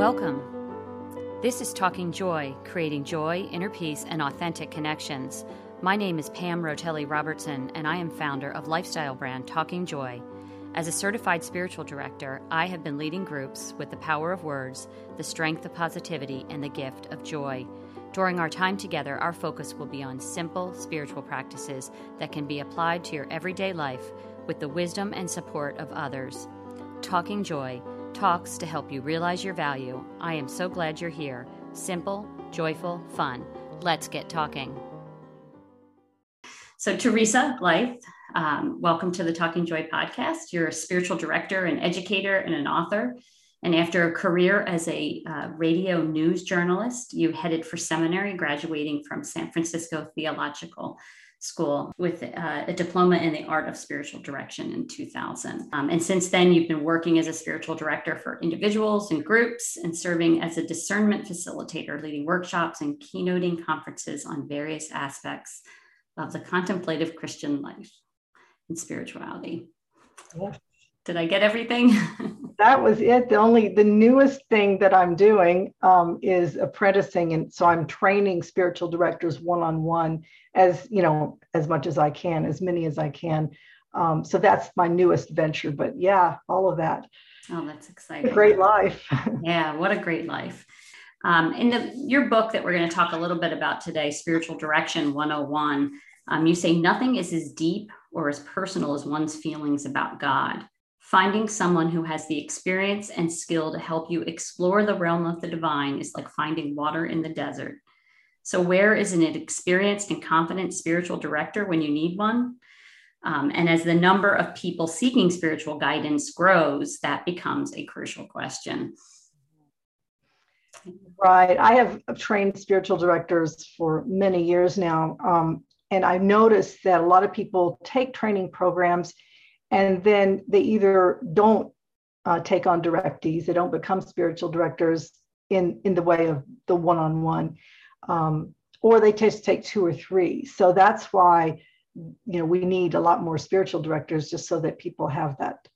Welcome. This is Talking Joy, creating joy, inner peace, and authentic connections. My name is Pam Rotelli Robertson, and I am founder of lifestyle brand Talking Joy. As a certified spiritual director, I have been leading groups with the power of words, the strength of positivity, and the gift of joy. During our time together, our focus will be on simple spiritual practices that can be applied to your everyday life with the wisdom and support of others. Talking Joy talks to help you realize your value. I am so glad you're here. Simple, joyful, fun. Let's get talking. So, Teresa Blythe, um, welcome to the Talking Joy podcast. You're a spiritual director, an educator, and an author. And after a career as a uh, radio news journalist, you headed for seminary, graduating from San Francisco Theological School with uh, a diploma in the art of spiritual direction in 2000. Um, and since then, you've been working as a spiritual director for individuals and groups and serving as a discernment facilitator, leading workshops and keynoting conferences on various aspects of the contemplative Christian life and spirituality. Did I get everything? that was it. The only the newest thing that I'm doing um, is apprenticing, and so I'm training spiritual directors one on one as you know as much as I can, as many as I can. Um, so that's my newest venture. But yeah, all of that. Oh, that's exciting! Great life. yeah, what a great life. Um, in the, your book that we're going to talk a little bit about today, Spiritual Direction 101, um, you say nothing is as deep or as personal as one's feelings about God. Finding someone who has the experience and skill to help you explore the realm of the divine is like finding water in the desert. So, where is an experienced and confident spiritual director when you need one? Um, and as the number of people seeking spiritual guidance grows, that becomes a crucial question. Right. I have trained spiritual directors for many years now. Um, and I noticed that a lot of people take training programs and then they either don't uh, take on directees, they don't become spiritual directors in, in the way of the one on one, or they just take two or three. So that's why you know we need a lot more spiritual directors just so that people have that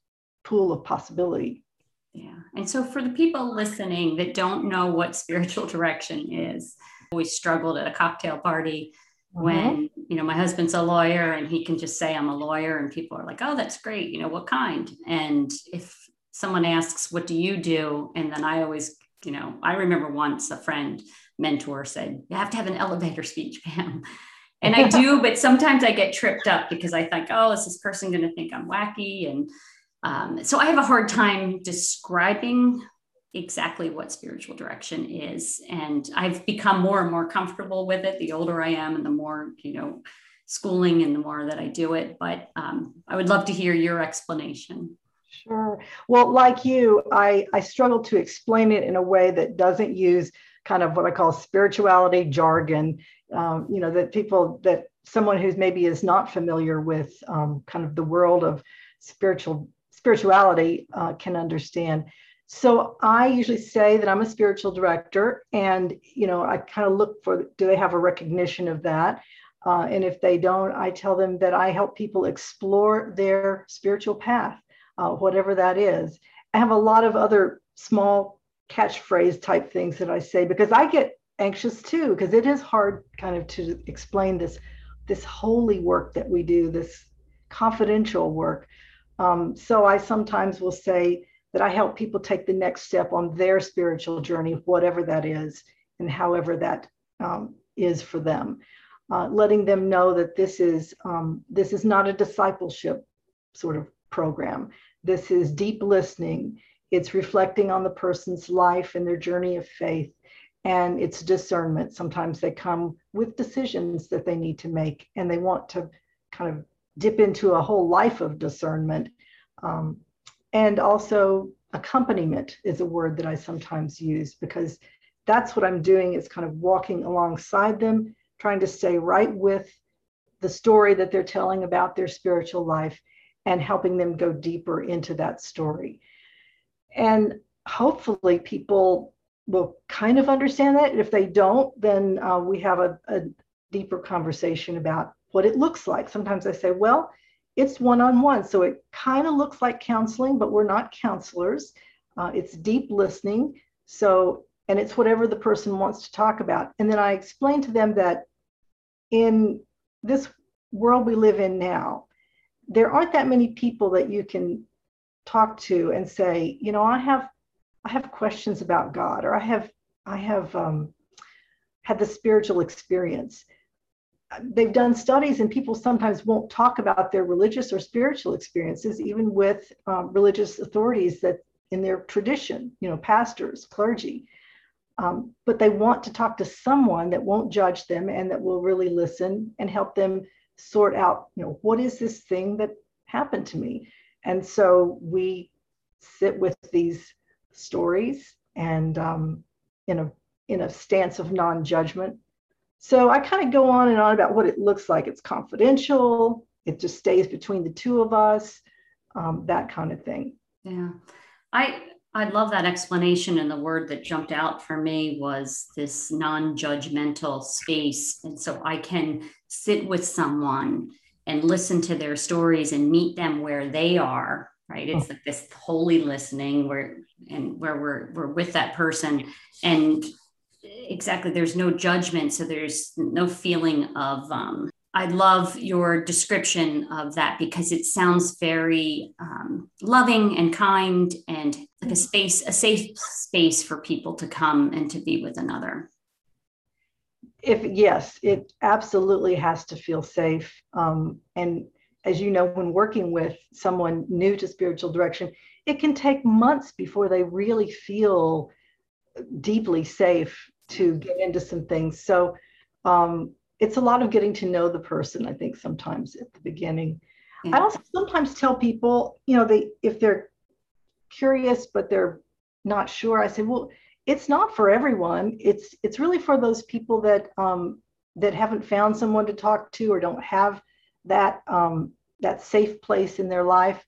pool of possibility. Yeah. And so for the people listening that don't know what spiritual direction is, we struggled at a cocktail party. When you know my husband's a lawyer and he can just say i'm a lawyer and people are like oh that's great. You know what kind? And if someone asks what do you do? And then i always you know i remember once a friend mentor said you have to have an elevator speech pam and i do but sometimes i get tripped up because i think oh is this person going to think i'm wacky? And um, so i have a hard time describing exactly what spiritual direction is. And I've become more and more comfortable with it the older I am and the more, you know, schooling and the more that I do it. But um, I would love to hear your explanation. Sure. Well, like you, I, I struggle to explain it in a way that doesn't use kind of what I call spirituality jargon. Um, you know, that people, that someone who's maybe is not familiar with um, kind of the world of spiritual spirituality uh, can understand. So I usually say that I'm a spiritual director, and you know I kind of look for do they have a recognition of that, uh, and if they don't, I tell them that I help people explore their spiritual path, uh, whatever that is. I have a lot of other small catchphrase type things that I say because I get anxious too because it is hard kind of to explain this this holy work that we do, this confidential work. Um, so I sometimes will say that I help people take the next step on their spiritual journey, whatever that is, and however that um, is for them. Uh, letting them know that this is um, this is not a discipleship sort of program. This is deep listening. It's reflecting on the person's life and their journey of faith, and it's discernment. Sometimes they come with decisions that they need to make, and they want to kind of dip into a whole life of discernment. Um, and also, accompaniment is a word that I sometimes use because that's what I'm doing is kind of walking alongside them, trying to stay right with the story that they're telling about their spiritual life and helping them go deeper into that story. And hopefully, people will kind of understand that. If they don't, then uh, we have a, a deeper conversation about what it looks like. Sometimes I say, well, it's one on one. So it kind of looks like counseling, but we're not counselors. Uh, it's deep listening. So, and it's whatever the person wants to talk about. And then I explain to them that in this world we live in now, there aren't that many people that you can talk to and say, you know, I have I have questions about God, or I have I have um, had the spiritual experience. They've done studies, and people sometimes won't talk about their religious or spiritual experiences, even with um, religious authorities that in their tradition, you know, pastors, clergy. Um, but they want to talk to someone that won't judge them and that will really listen and help them sort out, you know, what is this thing that happened to me? And so we sit with these stories and um, in a in a stance of non-judgment. So I kind of go on and on about what it looks like. It's confidential. It just stays between the two of us. Um, that kind of thing. Yeah, I I love that explanation. And the word that jumped out for me was this non-judgmental space, and so I can sit with someone and listen to their stories and meet them where they are right it's like this holy listening where and where we're we're with that person and exactly there's no judgment so there's no feeling of um i love your description of that because it sounds very um, loving and kind and like a space a safe space for people to come and to be with another if yes, it absolutely has to feel safe. Um, and as you know, when working with someone new to spiritual direction, it can take months before they really feel deeply safe to get into some things. So um, it's a lot of getting to know the person, I think, sometimes at the beginning. I also sometimes tell people, you know, they if they're curious but they're not sure, I say, well, it's not for everyone. It's it's really for those people that um, that haven't found someone to talk to or don't have that um, that safe place in their life.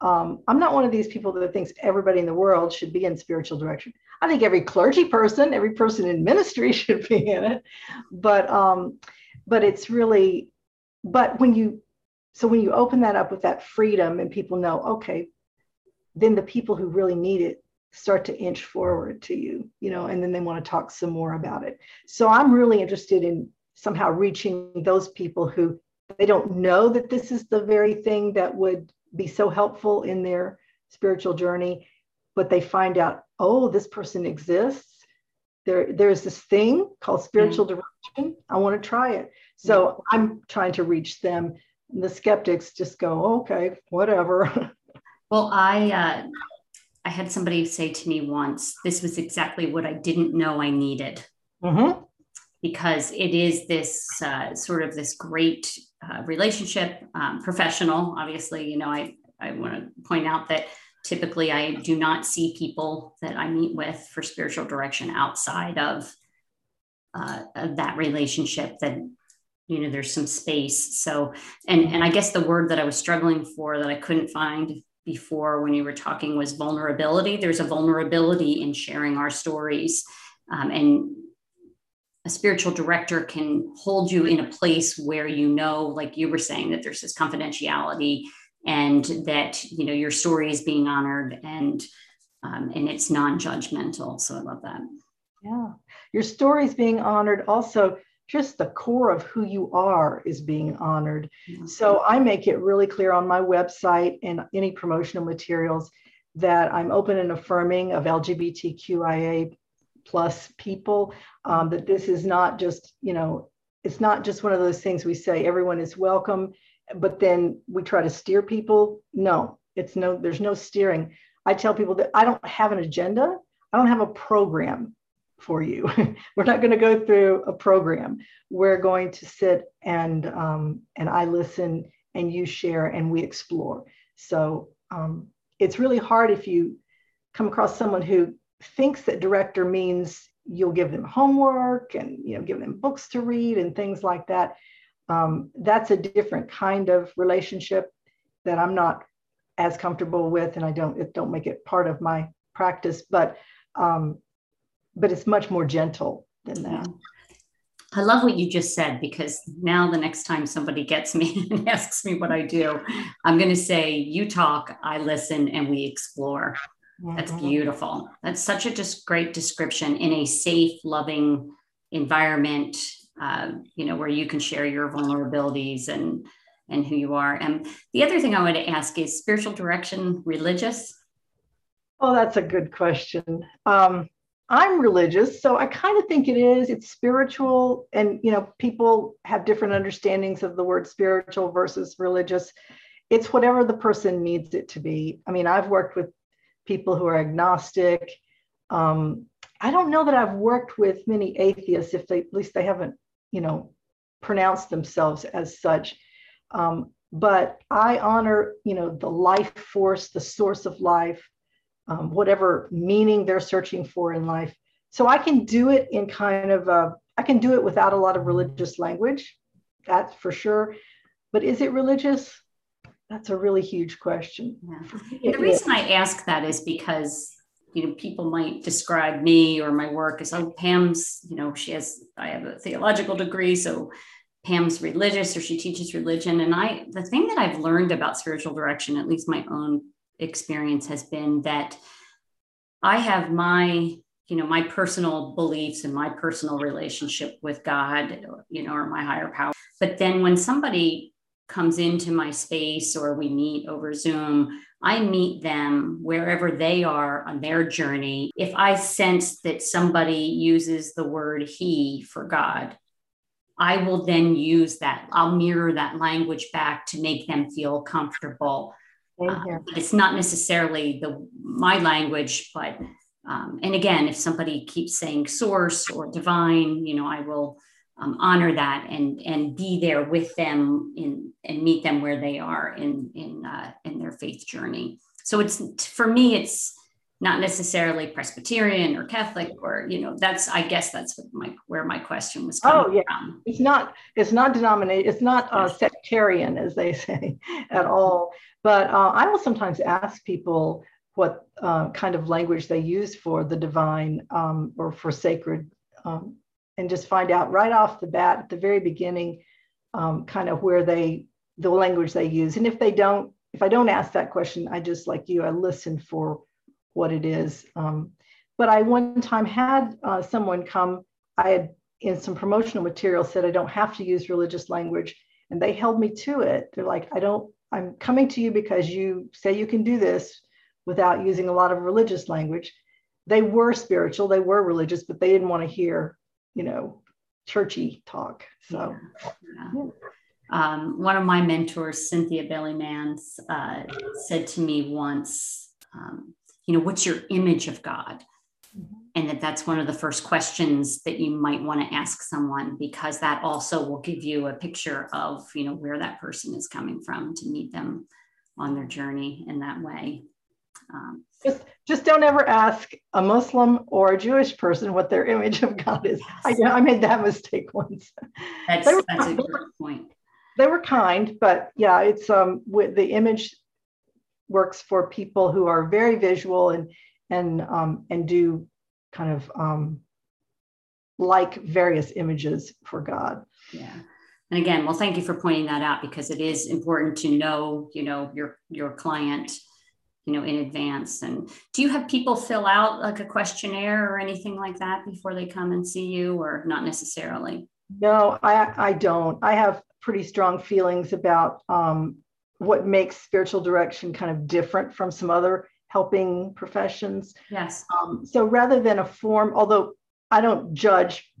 Um, I'm not one of these people that thinks everybody in the world should be in spiritual direction. I think every clergy person, every person in ministry should be in it. But um, but it's really, but when you so when you open that up with that freedom and people know, okay, then the people who really need it start to inch forward to you, you know, and then they want to talk some more about it. So I'm really interested in somehow reaching those people who they don't know that this is the very thing that would be so helpful in their spiritual journey, but they find out, oh, this person exists. There, there's this thing called spiritual mm. direction. I want to try it. So mm. I'm trying to reach them. And The skeptics just go, okay, whatever. Well, I uh, I had somebody say to me once, this was exactly what I didn't know I needed. Mm-hmm. Because it is this uh, sort of this great uh, relationship, um, professional. Obviously, you know, I, I want to point out that typically I do not see people that I meet with for spiritual direction outside of, uh, of that relationship that you know there's some space so and and i guess the word that i was struggling for that i couldn't find before when you were talking was vulnerability. There's a vulnerability in sharing our stories. Um, and a spiritual director can hold you in a place where you know, like you were saying, that there's this confidentiality and that you know your story is being honored and um, and it's non-judgmental. So I love that. Yeah, your story is being honored. Also, just the core of who you are is being honored. Mm-hmm. So I make it really clear on my website and any promotional materials that I'm open and affirming of LGBTQIA plus people. Um, that this is not just, you know, it's not just one of those things we say everyone is welcome, but then we try to steer people. No, it's no, there's no steering. I tell people that I don't have an agenda. I don't have a program for you. We're not going to go through a program. We're going to sit and um, and I listen and you share and we explore. So um, it's really hard if you come across someone who thinks that director means you'll give them homework and you know give them books to read and things like that. Um, that's a different kind of relationship that I'm not as comfortable with, and I don't it don't make it part of my practice. But um, but it's much more gentle than that. I love what you just said because now the next time somebody gets me and asks me what I do, I'm going to say, You talk, I listen, and we explore. That's mm-hmm. beautiful. That's such a just great description in a safe, loving environment, uh, you know, where you can share your vulnerabilities and and who you are. And the other thing I want to ask is spiritual direction religious? Oh, that's a good question. Um, I'm religious, so I kind of think it is. It's spiritual, and you know, people have different understandings of the word spiritual versus religious. It's whatever the person needs it to be. I mean, I've worked with people who are agnostic. Um, I don't know that I've worked with many atheists, if they at least they haven't, you know, pronounced themselves as such. Um, but I honor, you know, the life force, the source of life, um, whatever meaning they're searching for in life. So I can do it in kind of a, I can do it without a lot of religious language, that's for sure. But is it religious? That's a really huge question. Yeah. The reason I ask that is because you know people might describe me or my work as oh Pam's you know she has I have a theological degree so Pam's religious or she teaches religion and I the thing that I've learned about spiritual direction at least my own experience has been that I have my you know my personal beliefs and my personal relationship with God you know or my higher power but then when somebody comes into my space or we meet over Zoom, I meet them wherever they are on their journey. If I sense that somebody uses the word he for God, I will then use that. I'll mirror that language back to make them feel comfortable um, it's not necessarily the my language, but um, and again, if somebody keeps saying source or divine, you know, I will um, honor that and and be there with them in and meet them where they are in in uh, in their faith journey. So it's for me, it's not necessarily Presbyterian or Catholic or you know that's I guess that's what my where my question was. oh yeah, from. it's not it's not denominated it's not uh, sectarian as they say at all. But uh, I will sometimes ask people what uh, kind of language they use for the divine um, or for sacred, um, and just find out right off the bat at the very beginning, um, kind of where they the language they use. And if they don't, if I don't ask that question, I just like you, I listen for what it is. Um, but I one time had uh, someone come. I had in some promotional material said I don't have to use religious language, and they held me to it. They're like, I don't I'm coming to you because you say you can do this without using a lot of religious language. They were spiritual, they were religious, but they didn't want to hear, you know, churchy talk. So, yeah. Yeah. Um, one of my mentors, Cynthia Bailey Manns, uh, said to me once, um, you know, what's your image of God? and that that's one of the first questions that you might want to ask someone because that also will give you a picture of you know where that person is coming from to meet them on their journey in that way um, just just don't ever ask a muslim or a jewish person what their image of god is yes. I, I made that mistake once that's, were, that's a good point they were kind but yeah it's um with the image works for people who are very visual and and um, and do kind of um, like various images for God. Yeah. And again, well, thank you for pointing that out because it is important to know, you know, your your client, you know, in advance. And do you have people fill out like a questionnaire or anything like that before they come and see you, or not necessarily? No, I I don't. I have pretty strong feelings about um, what makes spiritual direction kind of different from some other helping professions. Yes. Um, so rather than a form, although I don't judge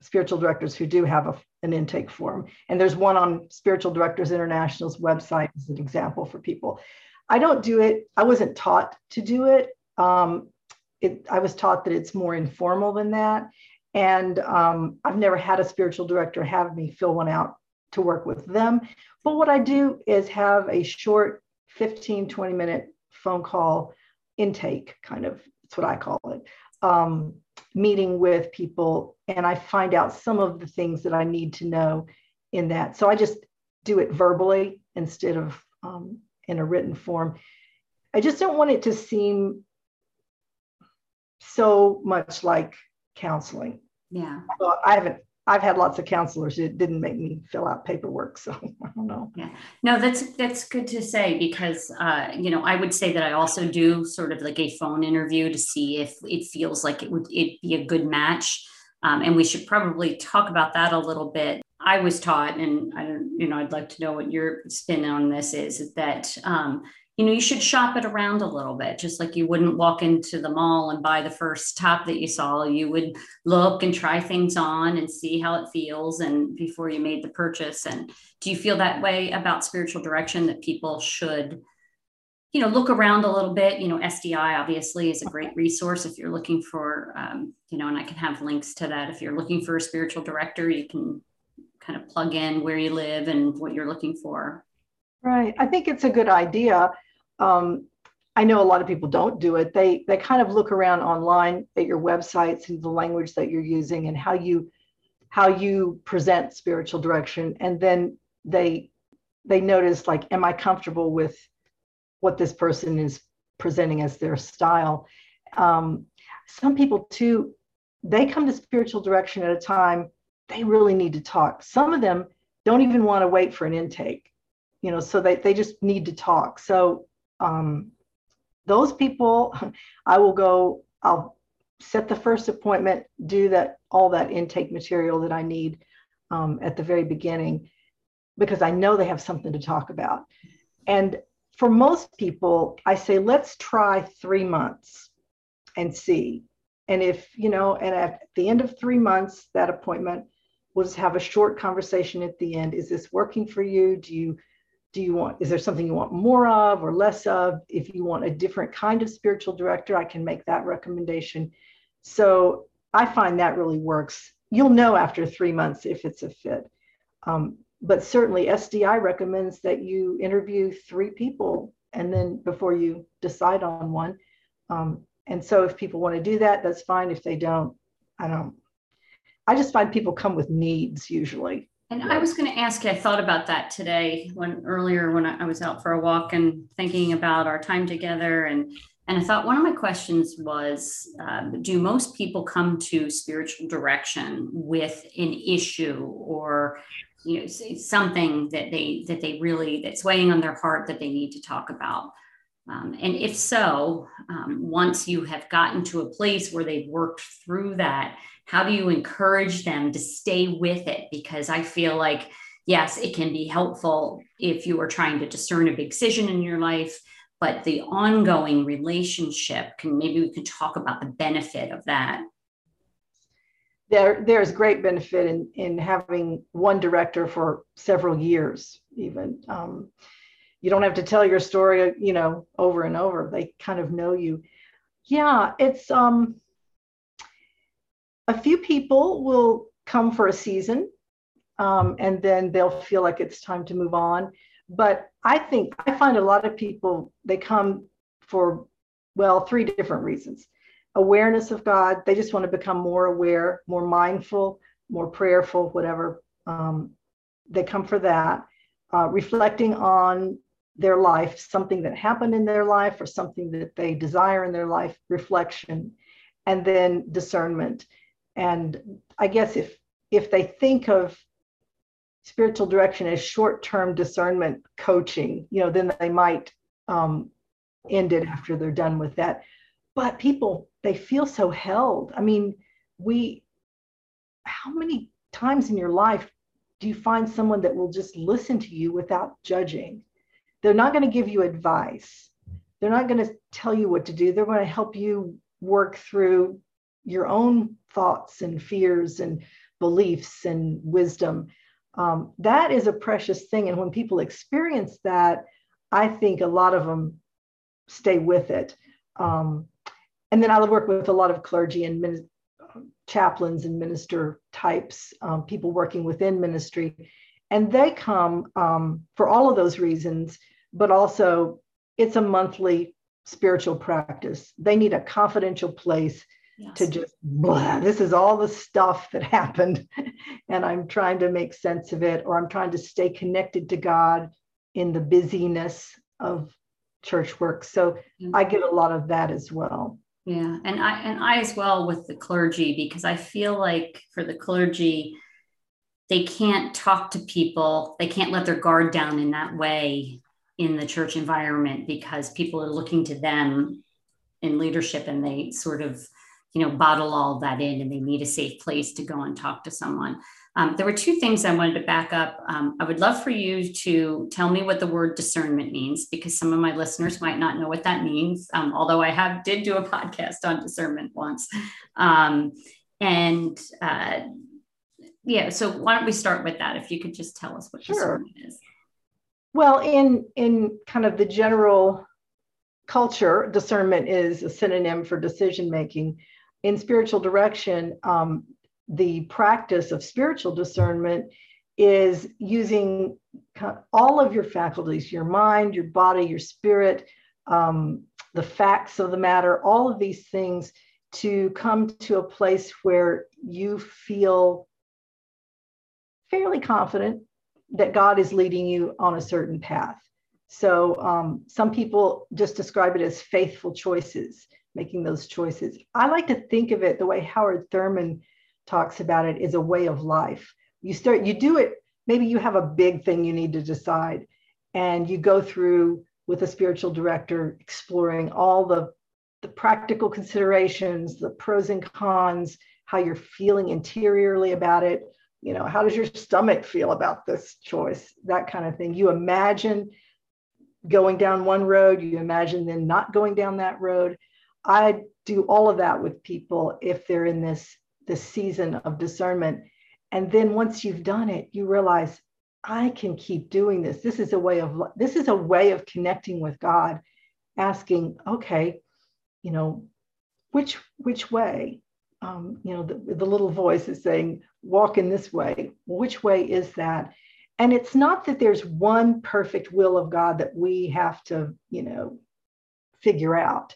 spiritual directors who do have a, an intake form, and there's one on Spiritual Directors International's website as an example for people. I don't do it. I wasn't taught to do it. Um, it I was taught that it's more informal than that. And um, I've never had a spiritual director have me fill one out to work with them. But what I do is have a short 15, 20 minute phone call intake, kind of, that's what I call it, um, meeting with people. And I find out some of the things that I need to know in that. So I just do it verbally instead of um, in a written form. I just don't want it to seem so much like counseling. Yeah. I haven't I've had lots of counselors. It didn't make me fill out paperwork, so I don't know. Yeah, no, that's that's good to say because uh, you know I would say that I also do sort of like a phone interview to see if it feels like it would it be a good match, um, and we should probably talk about that a little bit. I was taught, and I don't, you know, I'd like to know what your spin on this is, is that um, you know, you should shop it around a little bit, just like you wouldn't walk into the mall and buy the first top that you saw. You would look and try things on and see how it feels and before you made the purchase. And do you feel that way about spiritual direction that people should, you know, look around a little bit? You know, SDI obviously is a great resource if you're looking for, um, you know, and I can have links to that. If you're looking for a spiritual director, you can kind of plug in where you live and what you're looking for. Right. I think it's a good idea. Um, I know a lot of people don't do it. They they kind of look around online at your websites and the language that you're using and how you how you present spiritual direction, and then they they notice like, am I comfortable with what this person is presenting as their style? Um, some people too, they come to spiritual direction at a time they really need to talk. Some of them don't even want to wait for an intake you know, so they, they just need to talk. So um, those people, I will go, I'll set the first appointment, do that, all that intake material that I need um, at the very beginning, because I know they have something to talk about. And for most people, I say, let's try three months and see. And if, you know, and at the end of three months, that appointment, we'll just have a short conversation at the end. Is this working for you? Do you do you want is there something you want more of or less of? If you want a different kind of spiritual director i can make that recommendation. So i find that really works. You'll know after three months if it's a fit. Um, but certainly sdi recommends that you interview three people and then before you decide on one. Um, and so if people want to do that that's fine. If they don't i don't i just find people come with needs usually and I was going to ask you, I thought about that today when earlier when I was out for a walk and thinking about our time together. And, and I thought one of my questions was um, Do most people come to spiritual direction with an issue or you know something that they that they really that's weighing on their heart that they need to talk about um, and if so um, once you have gotten to a place where they've worked through that how do you encourage them to stay with it? Because i feel like yes it can be helpful if you are trying to discern a big decision in your life but the ongoing relationship can maybe we could talk about the benefit of that. There there's great benefit in in having one director for several years even. Um, you don't have to tell your story you know over and over. They kind of know you. Yeah it's um a few people will come for a season um, and then they'll feel like it's time to move on. But I think I find a lot of people, they come for, well, three different reasons awareness of God, they just want to become more aware, more mindful, more prayerful, whatever. Um, they come for that. Uh, reflecting on their life, something that happened in their life or something that they desire in their life, reflection, and then discernment and i guess if if they think of spiritual direction as short-term discernment coaching you know then they might um, end it after they're done with that. But people they feel so held. I mean we how many times in your life do you find someone that will just listen to you without judging? They're not going to give you advice. They're not going to tell you what to do. They're going to help you work through your own thoughts and fears and beliefs and wisdom. Um, that is a precious thing. And when people experience that, I think a lot of them stay with it. Um, and then I work with a lot of clergy and min- chaplains and minister types, um, people working within ministry. And they come um, for all of those reasons, but also it's a monthly spiritual practice. They need a confidential place yes. to just blah, this is all the stuff that happened and i'm trying to make sense of it or i'm trying to stay connected to god in the busyness of church work so mm-hmm. i get a lot of that as well yeah and i and i as well with the clergy because i feel like for the clergy they can't talk to people, they can't let their guard down in that way in the church environment because people are looking to them in leadership and they sort of you know bottle all that in and they need a safe place to go and talk to someone. Um, there were two things i wanted to back up. Um, i would love for you to tell me what the word discernment means because some of my listeners might not know what that means um, although i have did do a podcast on discernment once. Um, and uh, yeah so why don't we start with that? If you could just tell us what sure. discernment is. Well in in kind of the general culture discernment is a synonym for decision making in spiritual direction um, the practice of spiritual discernment is using all of your faculties your mind your body your spirit um, the facts of the matter all of these things to come to a place where you feel fairly confident that God is leading you on a certain path. So um, some people just describe it as faithful choices, making those choices. I like to think of it the way Howard Thurman talks about it is a way of life. You start, you do it, maybe you have a big thing you need to decide, and you go through with a spiritual director exploring all the the practical considerations, the pros and cons, how you're feeling interiorly about it. You know, how does your stomach feel about this choice? That kind of thing. You imagine going down one road, you imagine then not going down that road. I do all of that with people if they're in this this season of discernment. And then once you've done it, you realize I can keep doing this. This is a way of this is a way of connecting with God, asking, okay, you know, which which way? Um, you know, the, the little voice is saying, walk in this way. Which way is that? And it's not that there's one perfect will of God that we have to, you know, figure out.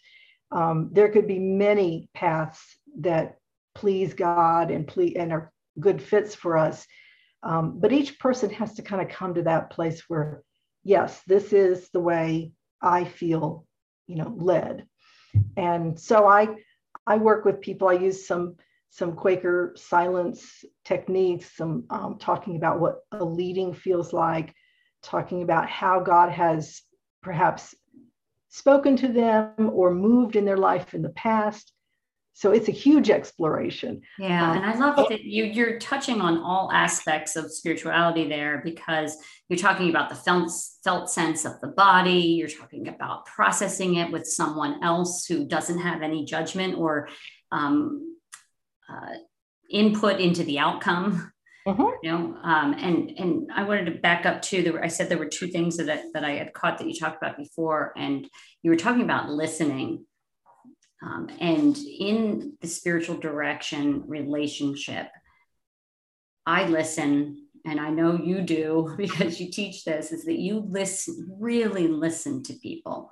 Um, there could be many paths that please God and please and are good fits for us. Um, but each person has to kind of come to that place where, yes, this is the way I feel, you know, led. And so I I work with people. I use some some Quaker silence techniques, some um, talking about what a leading feels like, talking about how God has perhaps spoken to them or moved in their life in the past, so it's a huge exploration. Yeah, um, and I love that you you're touching on all aspects of spirituality there because you're talking about the felt felt sense of the body. You're talking about processing it with someone else who doesn't have any judgment or um, uh, input into the outcome. Mm-hmm. You know, um, and and I wanted to back up too. There I said there were two things that that I had caught that you talked about before, and you were talking about listening um, and in the spiritual direction relationship, I listen, and I know you do because you teach this, is that you listen, really listen to people.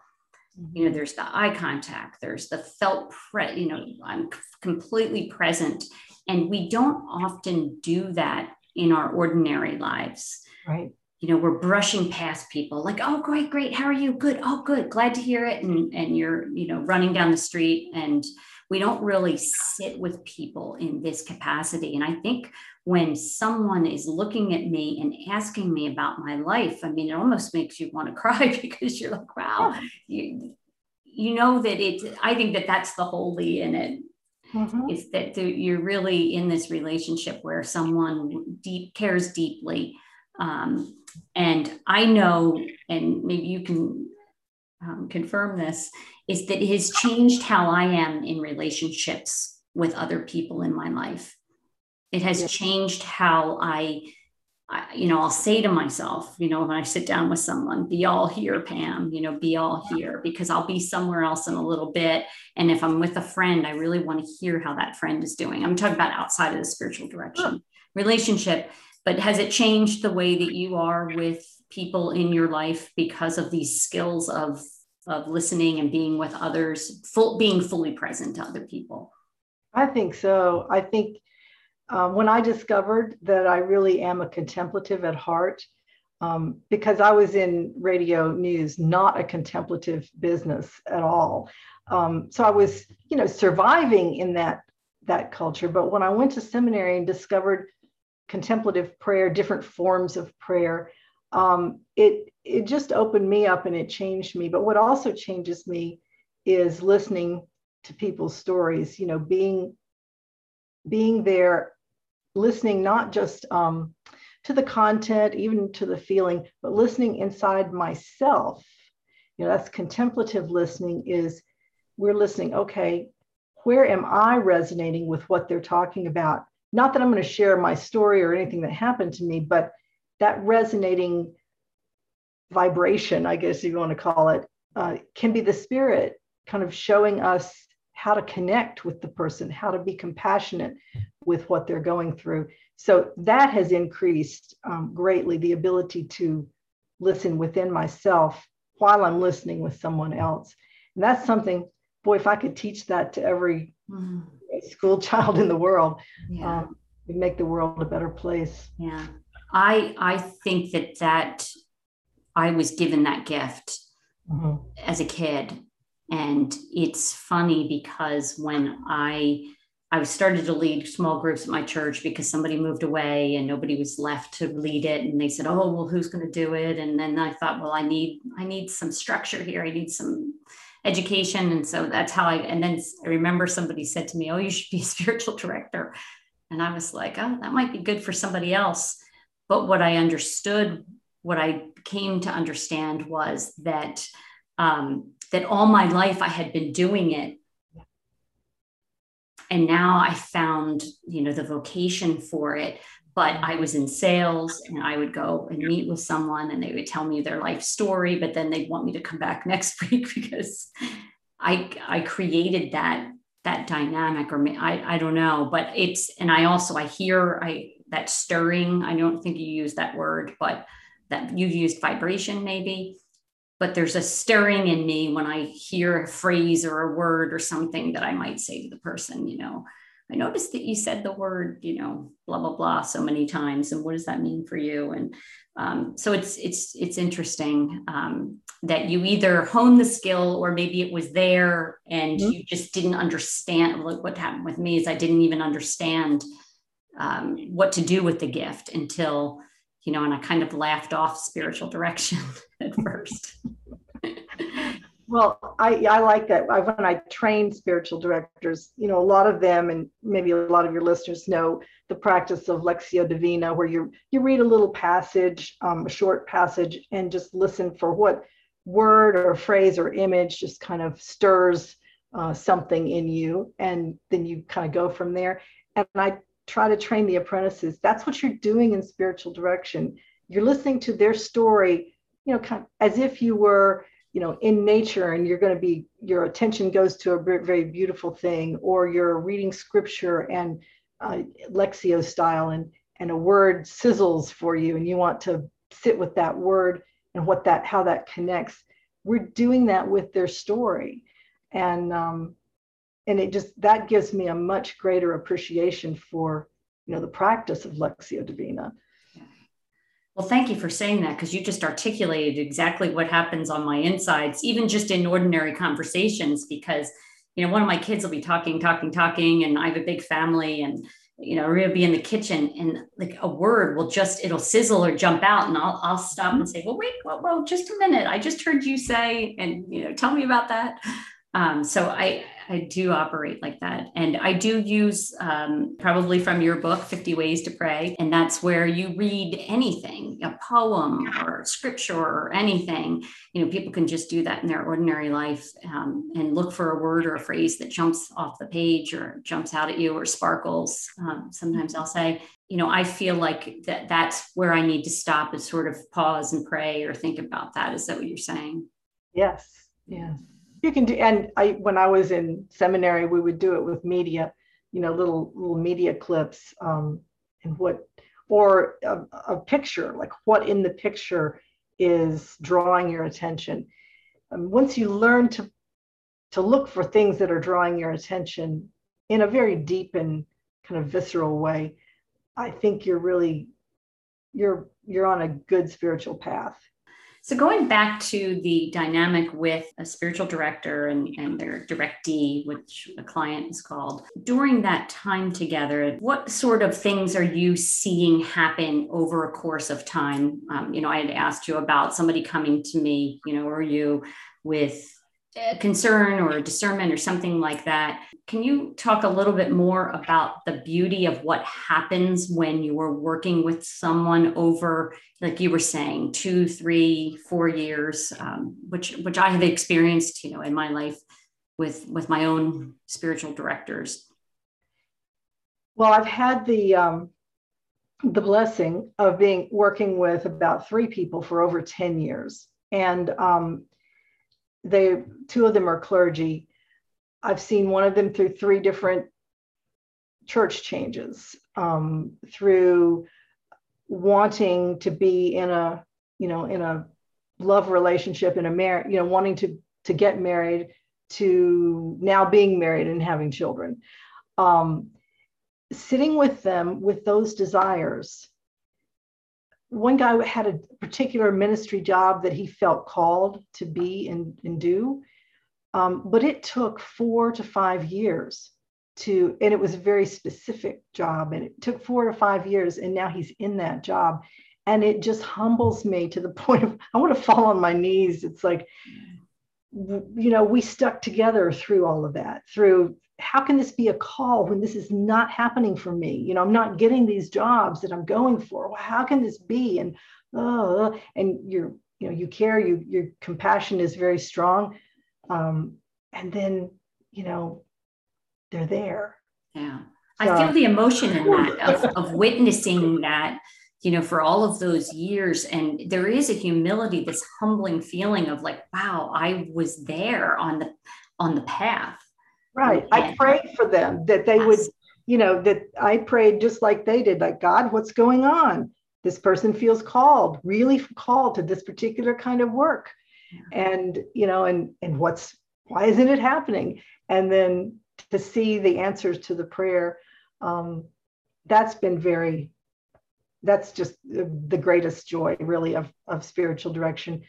Mm-hmm. You know, there's the eye contact, there's the felt, pre- you know, I'm completely present. And we don't often do that in our ordinary lives. Right you know we're brushing past people like oh great great how are you good oh good glad to hear it and and you're you know running down the street and we don't really sit with people in this capacity and i think when someone is looking at me and asking me about my life i mean it almost makes you want to cry because you're like wow you, you know that it i think that that's the holy in it mm-hmm. is that you're really in this relationship where someone deep cares deeply um, and I know, and maybe you can um, confirm this, is that it has changed how I am in relationships with other people in my life. It has yeah. changed how I, I, you know, I'll say to myself, you know, when I sit down with someone, be all here, Pam, you know, be all here, because I'll be somewhere else in a little bit. And if I'm with a friend, I really want to hear how that friend is doing. I'm talking about outside of the spiritual direction. Relationship but has it changed the way that you are with people in your life because of these skills of of listening and being with others full being fully present to other people. I think so. I think um, when i discovered that i really am a contemplative at heart um, because i was in radio news not a contemplative business at all. Um, so i was you know surviving in that that culture. But when i went to seminary and discovered contemplative prayer, different forms of prayer. Um, it it just opened me up and it changed me. But what also changes me is listening to people's stories. You know, being being there, listening not just um, to the content, even to the feeling, but listening inside myself. You know, that's contemplative listening. Is we're listening. Okay, where am I resonating with what they're talking about? Not that I'm going to share my story or anything that happened to me, but that resonating vibration, I guess you want to call it, uh, can be the spirit kind of showing us how to connect with the person, how to be compassionate with what they're going through. So that has increased um, greatly the ability to listen within myself while I'm listening with someone else. And that's something, boy, if I could teach that to every mm. school child in the world, yeah. um, make the world a better place. Yeah. I I think that that I was given that gift mm-hmm. as a kid, and it's funny because when I I started to lead small groups at my church because somebody moved away and nobody was left to lead it, and they said, "Oh, well, who's going to do it?" And then I thought, "Well, I need I need some structure here. I need some." education and so that's how i and then i remember somebody said to me oh you should be a spiritual director and i was like oh that might be good for somebody else but what I understood, what I came to understand was that um, that all my life I had been doing it. And now I found, you know, the vocation for it. But I was in sales and I would go and meet with someone and they would tell me their life story, but then they'd want me to come back next week because I I created that that dynamic or I, I don't know but it's and i also i hear i that stirring. I don't think you use that word, but that you've used vibration maybe. But there's a stirring in me when I hear a phrase or a word or something that I might say to the person, you know, I noticed that you said the word, you know, blah blah blah so many times, and what does that mean for you? And um, so it's it's it's interesting um, that you either hone the skill or maybe it was there and mm-hmm. you just didn't understand. Like what happened with me is I didn't even understand um, what to do with the gift until you know and i kind of laughed off spiritual direction at first. Well i i like that. I, when i train spiritual directors you know a lot of them and maybe a lot of your listeners know the practice of lectio divina where you you read a little passage um, a short passage and just listen for what word or phrase or image just kind of stirs uh, something in you and then you kind of go from there. And i try to train the apprentices. That's what you're doing in spiritual direction. You're listening to their story, you know, kind of as if you were, you know, in nature and you're going to be, your attention goes to a very beautiful thing, or you're reading scripture and uh, Lectio style and, and a word sizzles for you and you want to sit with that word and what that, how that connects. We're doing that with their story. And um, and it just that gives me a much greater appreciation for you know the practice of lectio divina well thank you for saying that because you just articulated exactly what happens on my insides even just in ordinary conversations because you know one of my kids will be talking talking talking and i have a big family and you know, we'll be in the kitchen and like a word will just it'll sizzle or jump out, and I'll I'll stop and say, well, wait, well, well, just a minute. I just heard you say, and you know, tell me about that. Um, so I I do operate like that. And I do use um, probably from your book, 50 Ways to Pray. And that's where you read anything, a poem or scripture or anything. You know, people can just do that in their ordinary life um, and look for a word or a phrase that jumps off the page or jumps out at you or sparkles. Um, sometimes I'll say, you know, I feel like that that's where I need to stop and sort of pause and pray or think about that. Is that what you're saying? Yes. Yes you can do and i when i was in seminary we would do it with media you know little little media clips um, and what or a, a, picture like what in the picture is drawing your attention. Um, once you learn to to look for things that are drawing your attention in a very deep and kind of visceral way i think you're really you're you're on a good spiritual path So going back to the dynamic with a spiritual director and, and their directee, which a client is called, during that time together, what sort of things are you seeing happen over a course of time? Um, you know, I had asked you about somebody coming to me, you know, or you with concern or discernment or something like that. Can you talk a little bit more about the beauty of what happens when you are working with someone over, like you were saying, two, three, four years, um, which which I have experienced, you know, in my life with with my own spiritual directors. Well, I've had the um, the blessing of being working with about three people for over ten years, and um, they two of them are clergy. I've seen one of them through three different church changes, um, through wanting to be in a you know in a love relationship in a marriage, you know, wanting to to get married to now being married and having children. Um, sitting with them with those desires one guy had a particular ministry job that he felt called to be and, and do. Um, but it took four to five years to, and it was a very specific job, and it took four to five years, and now he's in that job. And it just humbles me to the point of I want to fall on my knees. It's like, you know, we stuck together through all of that, through how can this be a call when this is not happening for me? You know, I'm not getting these jobs that I'm going for. Well, how can this be? And oh, and you're, you know, you care, you your compassion is very strong. Um, and then, you know, they're there. Yeah. So, I feel the emotion in that of, of witnessing that, you know, for all of those years. And there is a humility, this humbling feeling of like, wow, I was there on the on the path Right. I prayed for them that they yes. would, you know, that I prayed just like they did, like, God, what's going on? This person feels called, really called to this particular kind of work. Yeah. And, you know, and and what's why isn't it happening? And then to see the answers to the prayer, um, that's been very that's just the greatest joy really of, of spiritual direction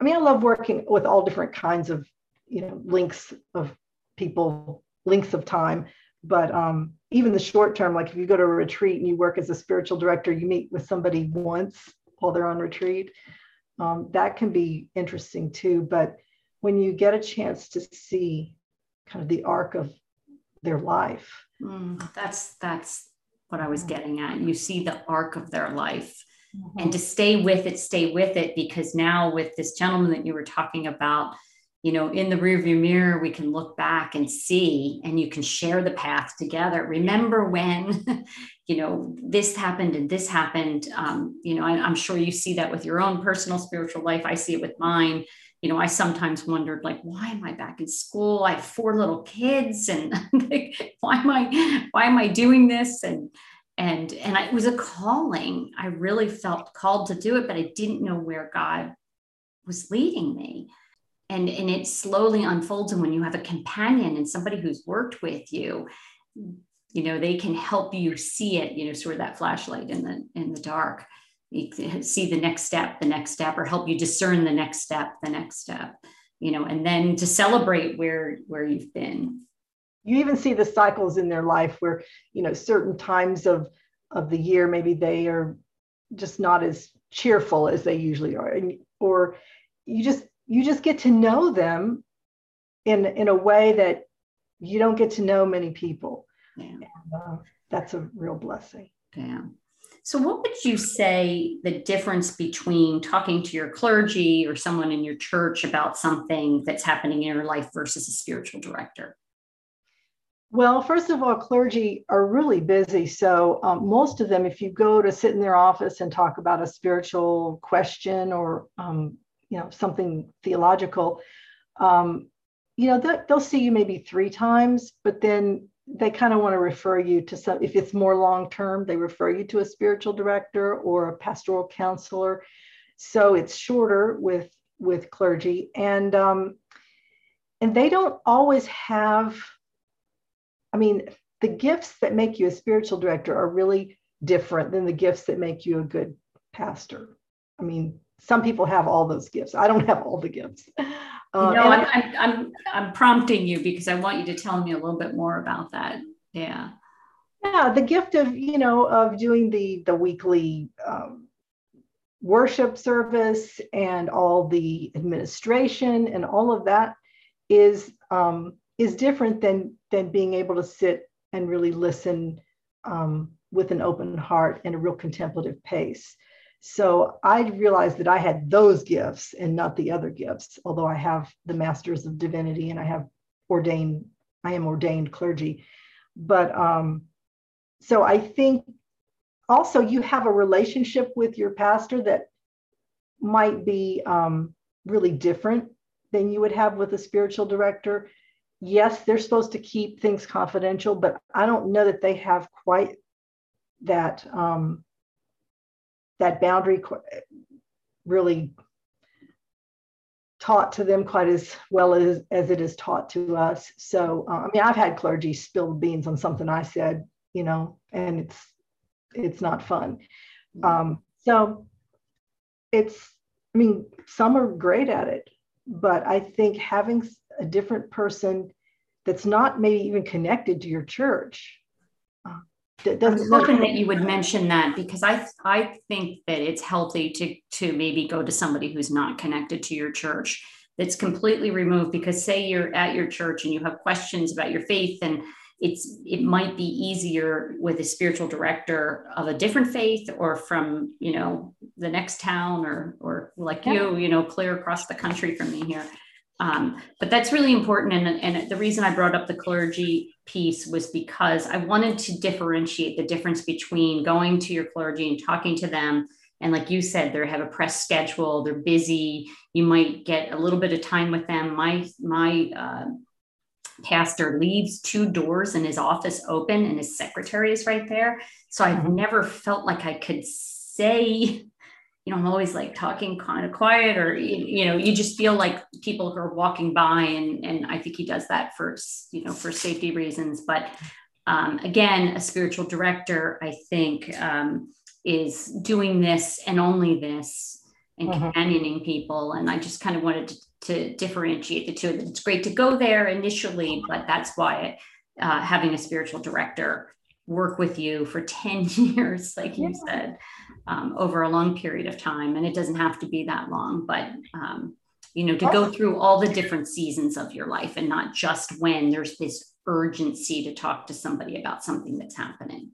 i mean i love working with all different kinds of you know links of people lengths of time. But um, even the short term like if you go to a retreat and you work as a spiritual director you meet with somebody once while they're on retreat um, that can be interesting too. But when you get a chance to see kind of the arc of their life. Mm, that's that's what i was getting at. You see the arc of their life mm-hmm. and to stay with it stay with it because now with this gentleman that you were talking about you know in the rearview mirror we can look back and see and you can share the path together. Remember when you know this happened and this happened. Um, you know I, i'm sure you see that with your own personal spiritual life. I see it with mine. You know i sometimes wondered like why am i back in school? I have four little kids and like, why am i why am i doing this? And and and I, it was a calling. I really felt called to do it but i didn't know where god was leading me and and it slowly unfolds. And when you have a companion and somebody who's worked with you you know they can help you see it you know sort of that flashlight in the in the dark. You see the next step the next step or help you discern the next step the next step you know and then to celebrate where where you've been. You even see the cycles in their life where you know certain times of of the year maybe they are just not as cheerful as they usually are. And, or you just you just get to know them in in a way that you don't get to know many people yeah. and, uh, that's a real blessing yeah so what would you say the difference between talking to your clergy or someone in your church about something that's happening in your life versus a spiritual director well, first of all, clergy are really busy. So, um, most of them, if you go to sit in their office and talk about a spiritual question or um, you know something theological um, you know they'll, they'll see you maybe three times but then they kind of want to refer you to some if it's more long term they refer you to a spiritual director or a pastoral counselor. So it's shorter with with clergy and um, and they don't always have i mean the gifts that make you a spiritual director are really different than the gifts that make you a good pastor. I mean some people have all those gifts. I don't have all the gifts. Uh, no, I'm, I'm, I'm, I'm prompting you because I want you to tell me a little bit more about that. Yeah. Yeah, the gift of you know of doing the the weekly um, worship service and all the administration and all of that is um, is different than than being able to sit and really listen um, with an open heart and a real contemplative pace. So I realized that I had those gifts and not the other gifts, although I have the masters of divinity and I have ordained, I am ordained clergy. But um, so I think also you have a relationship with your pastor that might be um, really different than you would have with a spiritual director. Yes, they're supposed to keep things confidential, but I don't know that they have quite that um, that boundary really taught to them quite as well as, as it is taught to us. So, uh, I mean, I've had clergy spill beans on something I said, you know, and it's it's not fun. Mm-hmm. Um, so it's, I mean, some are great at it, but I think having a different person that's not maybe even connected to your church I was hoping that you would mention that because I I think that it's healthy to to maybe go to somebody who's not connected to your church that's completely removed because say you're at your church and you have questions about your faith and it's it might be easier with a spiritual director of a different faith or from you know the next town or or like yeah. you you know clear across the country from me here um, but that's really important. And, and the reason I brought up the clergy piece was because I wanted to differentiate the difference between going to your clergy and talking to them. And like you said, they have a press schedule, they're busy. You might get a little bit of time with them. My, my, uh, pastor leaves two doors in his office open and his secretary is right there. So I've mm-hmm. never felt like I could say you know, I'm always like talking kind of quiet, or you know, you just feel like people are walking by, and and I think he does that for you know for safety reasons. But um, again, a spiritual director, I think, um, is doing this and only this and uh-huh. companioning people. And I just kind of wanted to, to, differentiate the two. It's great to go there initially, but that's why uh, having a spiritual director work with you for 10 years, like you said, um, over a long period of time. And it doesn't have to be that long, but um, you know, to go through all the different seasons of your life and not just when there's this urgency to talk to somebody about something that's happening.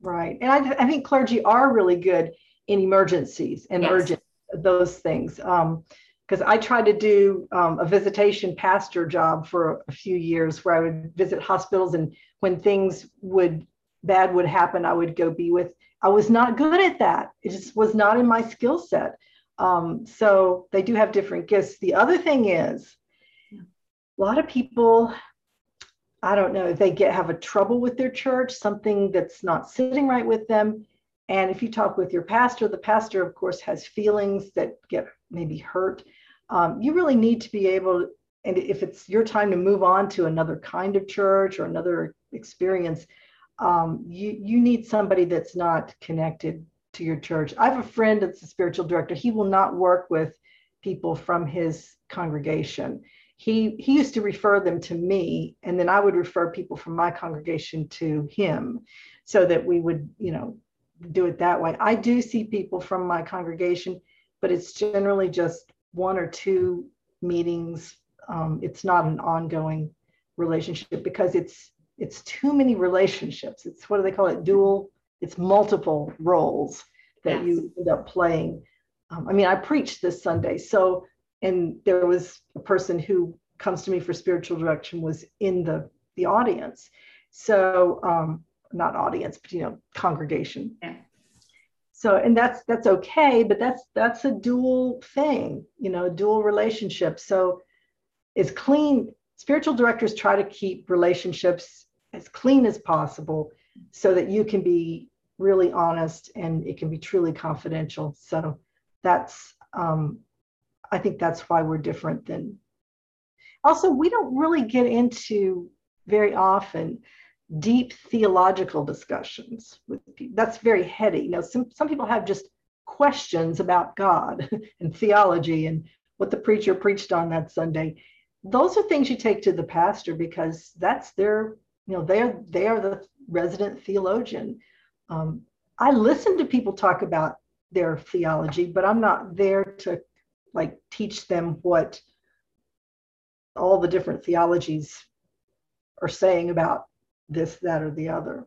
Right. And I, I think clergy are really good in emergencies and yes. urgent those things. Um, because I tried to do um, a visitation pastor job for a few years where I would visit hospitals and when things would bad would happen, I would go be with I was not good at that. It just was not in my skill set. Um, so they do have different gifts. The other thing is, a lot of people, I don't know, they get have a trouble with their church, something that's not sitting right with them. And if you talk with your pastor, the pastor, of course, has feelings that get maybe hurt. Um, you really need to be able, and if it's your time to move on to another kind of church or another experience, um, you you need somebody that's not connected to your church. I have a friend that's a spiritual director. He will not work with people from his congregation. He he used to refer them to me, and then I would refer people from my congregation to him, so that we would you know do it that way. I do see people from my congregation, but it's generally just one or two meetings. Um, it's not an ongoing relationship because it's it's too many relationships. It's what do they call it? Dual. It's multiple roles that yes. you end up playing. Um, I mean, I preached this Sunday, so and there was a person who comes to me for spiritual direction was in the the audience. So um, not audience, but you know, congregation. Yeah. So and that's that's okay, but that's that's a dual thing, you know, dual relationship. So it's clean. Spiritual directors try to keep relationships as clean as possible so that you can be really honest and it can be truly confidential. So that's, um, I think that's why we're different than. Also, we don't really get into very often deep theological discussions with people. That's very heady. You know, some, some people have just questions about God and theology and what the preacher preached on that Sunday, those are things you take to the pastor because that's their, you know, they're they are the resident theologian. Um, I listen to people talk about their theology, but I'm not there to like teach them what all the different theologies are saying about this, that, or the other.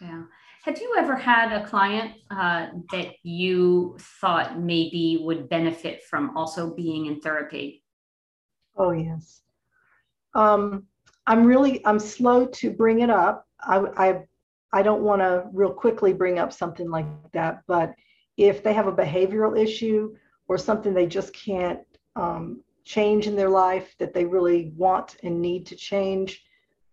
Yeah. Have you ever had a client uh, that you thought maybe would benefit from also being in therapy? Oh yes. Um, I'm really I'm slow to bring it up. I I, I don't want to real quickly bring up something like that, but if they have a behavioral issue or something they just can't um, change in their life that they really want and need to change,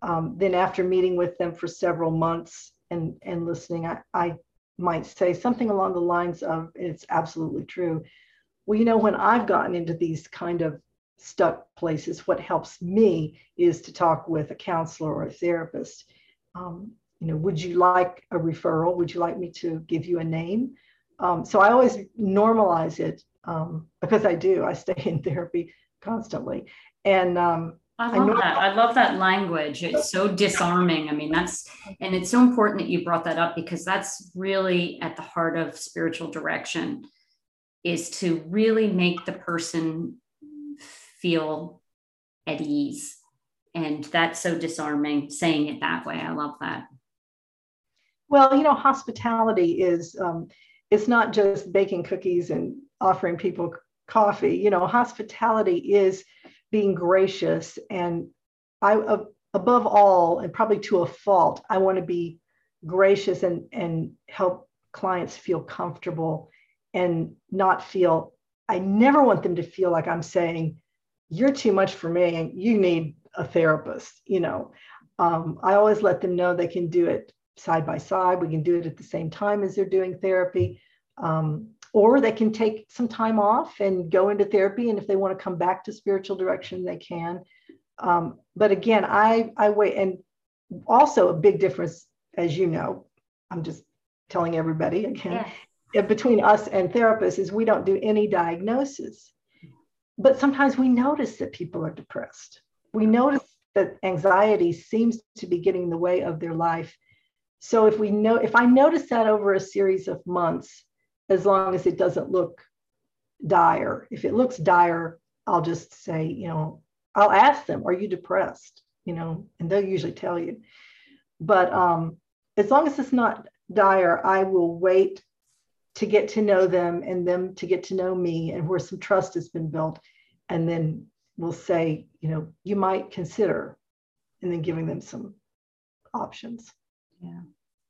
um, then after meeting with them for several months and, and listening, I, I might say something along the lines of, it's absolutely true. Well, you know, when I've gotten into these kind of stuck places, what helps me is to talk with a counselor or a therapist. Um, you know, would you like a referral? Would you like me to give you a name? Um, so I always normalize it um, because I do. I stay in therapy constantly, and um, I love I that. I love that language. It's so disarming. I mean, that's and it's so important that you brought that up because that's really at the heart of spiritual direction is to really make the person feel at ease. And that's so disarming saying it that way. I love that. Well, you know, hospitality is um, it's not just baking cookies and offering people coffee. You know, hospitality is being gracious and I uh, above all and probably to a fault, I want to be gracious and and help clients feel comfortable and not feel I never want them to feel like I'm saying you're too much for me and you need a therapist, you know. Um, I always let them know they can do it side by side. We can do it at the same time as they're doing therapy. Um, or they can take some time off and go into therapy. And if they want to come back to spiritual direction, they can. Um, but again, I, I wait. And also, a big difference, as you know, I'm just telling everybody again, yeah. between us and therapists is we don't do any diagnosis. But sometimes we notice that people are depressed. We notice that anxiety seems to be getting in the way of their life. So if we know, if I notice that over a series of months, as long as it doesn't look dire. If it looks dire, I'll just say, you know, I'll ask them, are you depressed? You know, and they'll usually tell you. But um, as long as it's not dire, I will wait to get to know them and them to get to know me and where some trust has been built. And then we'll say, you know, you might consider, and then giving them some options. Yeah.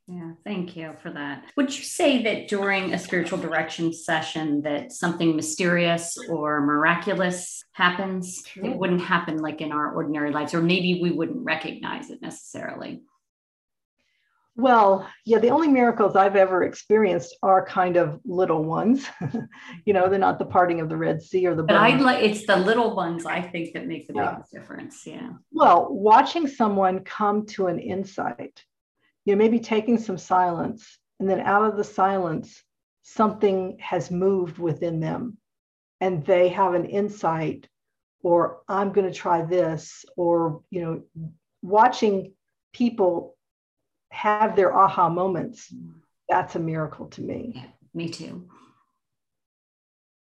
Yeah, thank you for that. Would you say that during a spiritual direction session that something mysterious or miraculous happens? Sure. It wouldn't happen like in our ordinary lives, or maybe we wouldn't recognize it necessarily. Well, yeah, the only miracles I've ever experienced are kind of little ones. you know, they're not the parting of the Red Sea or the. But I like it's the little ones I think that make the yeah. biggest difference. Yeah. Well, watching someone come to an insight you know, maybe taking some silence, and then out of the silence, something has moved within them, and they have an insight, or I'm going to try this, or you know, watching people have their aha moments. That's a miracle to me. Yeah, me too.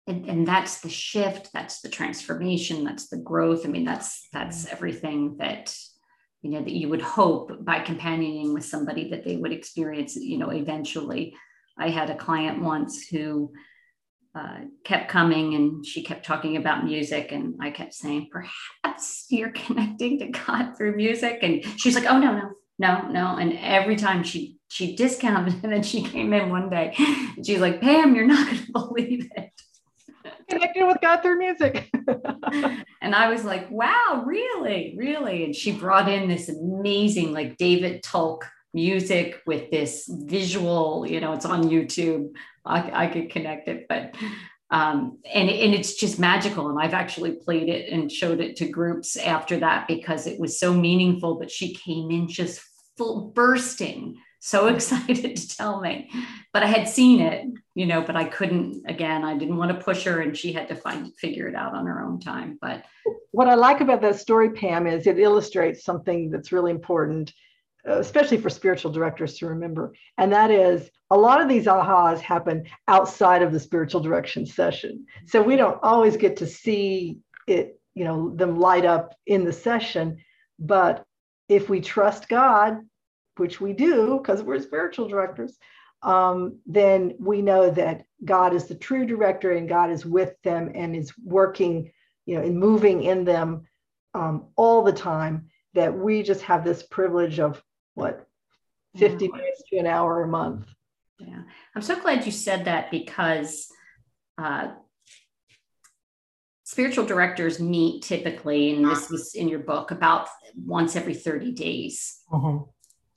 And, and that's the shift that's the transformation that's the growth i mean that's that's everything that you know that you would hope by companioning with somebody that they would experience you know eventually i had a client once who uh, kept coming and she kept talking about music and i kept saying perhaps you're connecting to god through music and she's like oh no no no no and every time she she discounted and then she came in one day and she's like pam you're not going to believe it connected with God through music. and I was like, wow, really, really. And she brought in this amazing, like David Tolk music with this visual, you know, it's on YouTube. I, I could connect it, but um, and, and it's just magical. And I've actually played it and showed it to groups after that because it was so meaningful. But she came in just full bursting so excited to tell me. But I had seen it, you know, but I couldn't again, I didn't want to push her and she had to find figure it out on her own time. But what I like about that story, Pam, is it illustrates something that's really important, especially for spiritual directors to remember. And that is a lot of these ahas happen outside of the spiritual direction session. So we don't always get to see it, you know, them light up in the session. But if we trust God, which we do because we're spiritual directors, um, then we know that God is the true director and God is with them and is working, you know, and moving in them um, all the time. That we just have this privilege of what 50 yeah. minutes to an hour a month. Yeah, I'm so glad you said that because uh, spiritual directors meet typically, and this was in your book, about once every 30 days. Uh-huh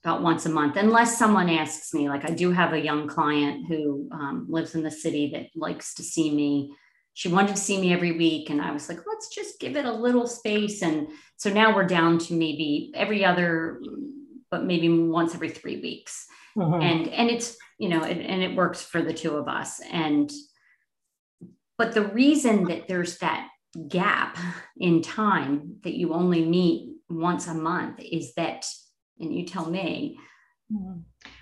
about once a month, unless someone asks me. Like I do have a young client who um, lives in the city that likes to see me. She wanted to see me every week, and I was like, let's just give it a little space. And so now we're down to maybe every other, but maybe once every three weeks. Mm-hmm. And and it's you know, it, and it works for the two of us. And but the reason that there's that gap in time that you only meet once a month is that and you tell me. Mm-hmm.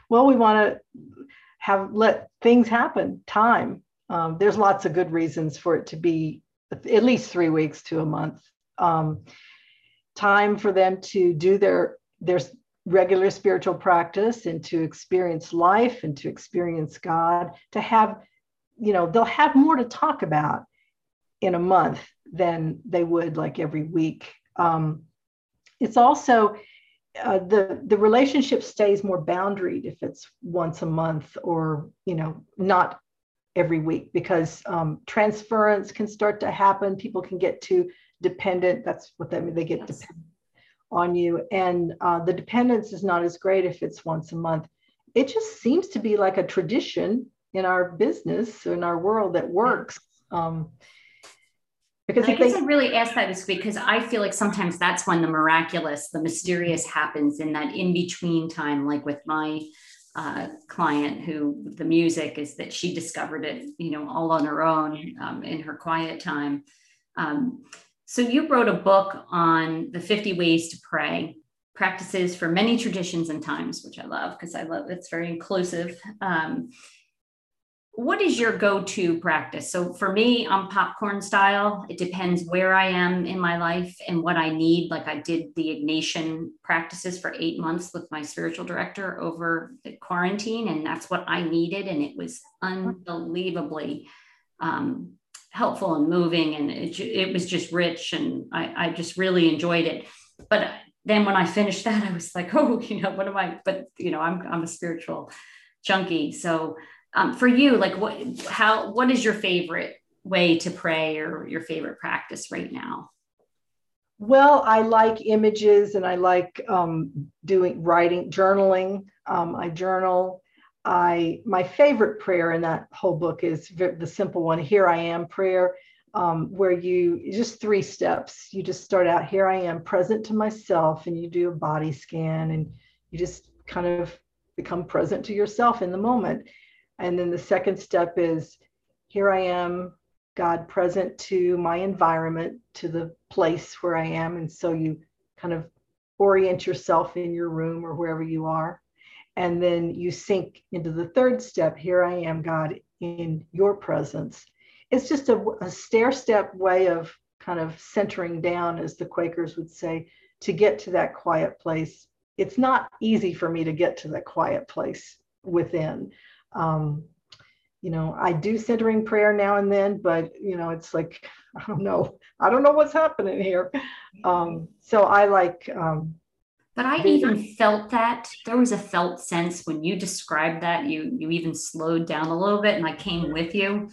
well we want to have let things happen time. Um, there's lots of good reasons for it to be at least three weeks to a month. Um, time for them to do their their regular spiritual practice and to experience life and to experience god to have you know they'll have more to talk about in a month than they would like every week. Um, it's also uh, the the relationship stays more boundaried if it's once a month or you know not every week because um, transference can start to happen. People can get too dependent. That's what that means they get yes. dependent on you. And uh, the dependence is not as great if it's once a month. It just seems to be like a tradition in our business in our world that works. Um, because I guess they, I really ask that is because I feel like sometimes that's when the miraculous, the mysterious happens in that in between time, like with my uh, client who the music is that she discovered it, you know, all on her own um, in her quiet time. Um, so you wrote a book on the 50 ways to pray practices for many traditions and times, which I love because I love it's very inclusive. Um, what is your go-to practice? So for me i'm popcorn style. It depends where i am in my life and what i need. Like i did the ignatian practices for eight months with my spiritual director over the quarantine and that's what i needed and it was unbelievably um, helpful and moving and it, it was just rich and I, I just really enjoyed it. But then when i finished that i was like oh you know what am i but you know i'm, I'm a spiritual junkie. So um, for you like what how what is your favorite way to pray or your favorite practice right now? Well i like images and i like um, doing writing journaling. Um, i journal. I my favorite prayer in that whole book is the simple one here i am prayer um, where you just three steps. You just start out here i am present to myself and you do a body scan and you just kind of become present to yourself in the moment and then the second step is here I am, God present to my environment, to the place where I am. And so you kind of orient yourself in your room or wherever you are. And then you sink into the third step here I am, God, in your presence. It's just a, a stair step way of kind of centering down, as the Quakers would say, to get to that quiet place. It's not easy for me to get to that quiet place within um, you know, I do centering prayer now and then, but you know, it's like I don't know, I don't know what's happening here. Um, so I like. Um, but I even felt that there was a felt sense when you described that. You you even slowed down a little bit, and I came with you.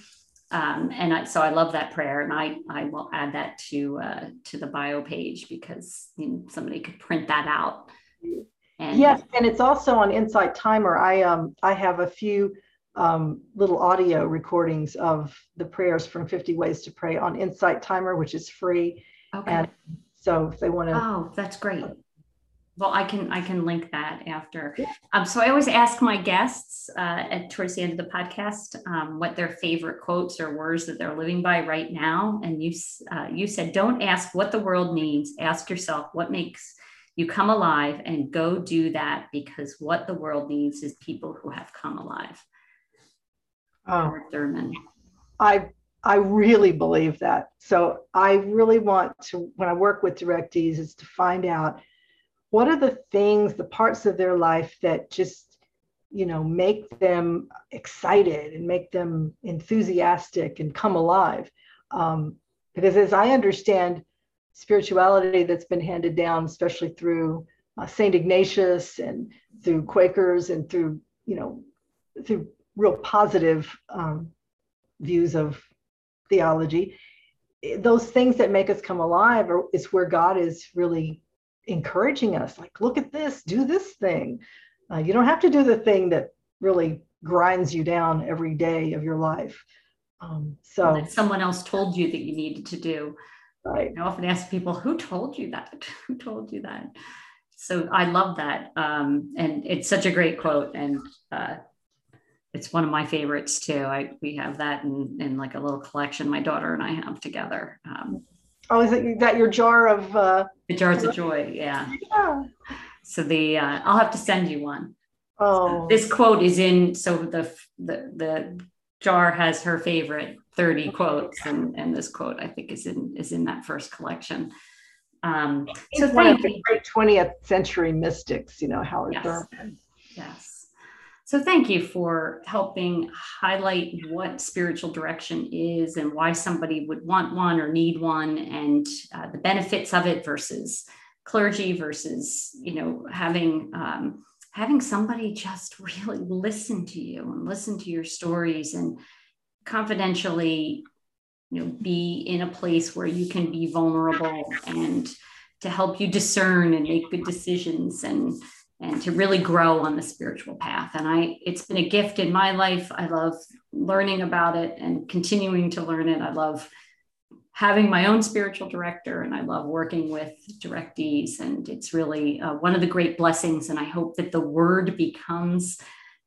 Um, and I, so I love that prayer, and I I will add that to uh, to the bio page because you know, somebody could print that out. And yes, and it's also on Insight Timer. I um I have a few um, little audio recordings of the prayers from 50 Ways to Pray on Insight Timer, which is free. Okay. And so if they want to, oh, that's great. well, I can I can link that after. Um, so I always ask my guests uh, at towards the end of the podcast um, what their favorite quotes or words that they're living by right now. And you uh, you said, don't ask what the world needs. Ask yourself what makes you come alive, and go do that because what the world needs is people who have come alive. Oh, Thurman. I I really believe that. So I really want to when I work with directees is to find out what are the things, the parts of their life that just, you know, make them excited and make them enthusiastic and come alive? Um, because as I understand spirituality that's been handed down, especially through uh, St. Ignatius and through Quakers and through, you know, through real positive um, views of theology, those things that make us come alive are, is where God is really encouraging us like look at this do this thing uh, you don't have to do the thing that really grinds you down every day of your life um, so someone else told you that you needed to do right i often ask people who told you that who told you that so i love that um, and it's such a great quote and uh, it's one of my favorites too i we have that in, in like a little collection my daughter and i have together um, Oh, is it that your jar of uh the jars of joy? Yeah. Yeah. So the uh, I'll have to send you one. Oh. So this quote is in so the the the jar has her favorite 30 quotes and and this quote I think is in is in that first collection. Um so one of the great 20th century mystics, you know, Howard yes. Thurman. Yes. So thank you for helping highlight what spiritual direction is and why somebody would want one or need one and uh, the benefits of it versus clergy versus, you know, having, um, having somebody just really listen to you and listen to your stories and confidentially, you know, be in a place where you can be vulnerable and to help you discern and make good decisions and and to really grow on the spiritual path. And I, it's been a gift in my life. I love learning about it and continuing to learn it. I love having my own spiritual director and I love working with directees. And it's really uh, one of the great blessings. And I hope that the word becomes,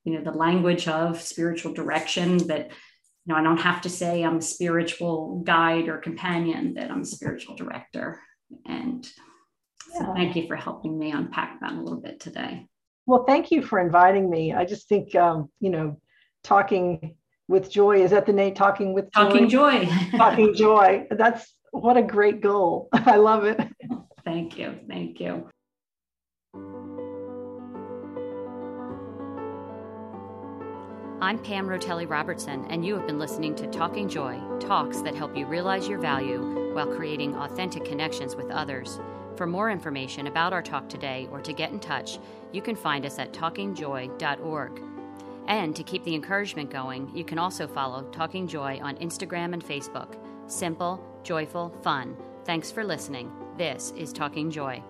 you know, the language of spiritual direction that, you know, I don't have to say I'm a spiritual guide or companion, that I'm a spiritual director. And so thank you for helping me unpack that a little bit today. Well, thank you for inviting me. I just think, um, you know, talking with joy. Is that the name talking with talking joy. Talking joy. That's what a great goal. I love it. Thank you. Thank you. I'm Pam Rotelli Robertson, and you have been listening to Talking Joy talks that help you realize your value while creating authentic connections with others. For more information about our talk today or to get in touch, you can find us at talkingjoy.org. And to keep the encouragement going, you can also follow Talking Joy on Instagram and Facebook. Simple, joyful, fun. Thanks for listening. This is Talking Joy.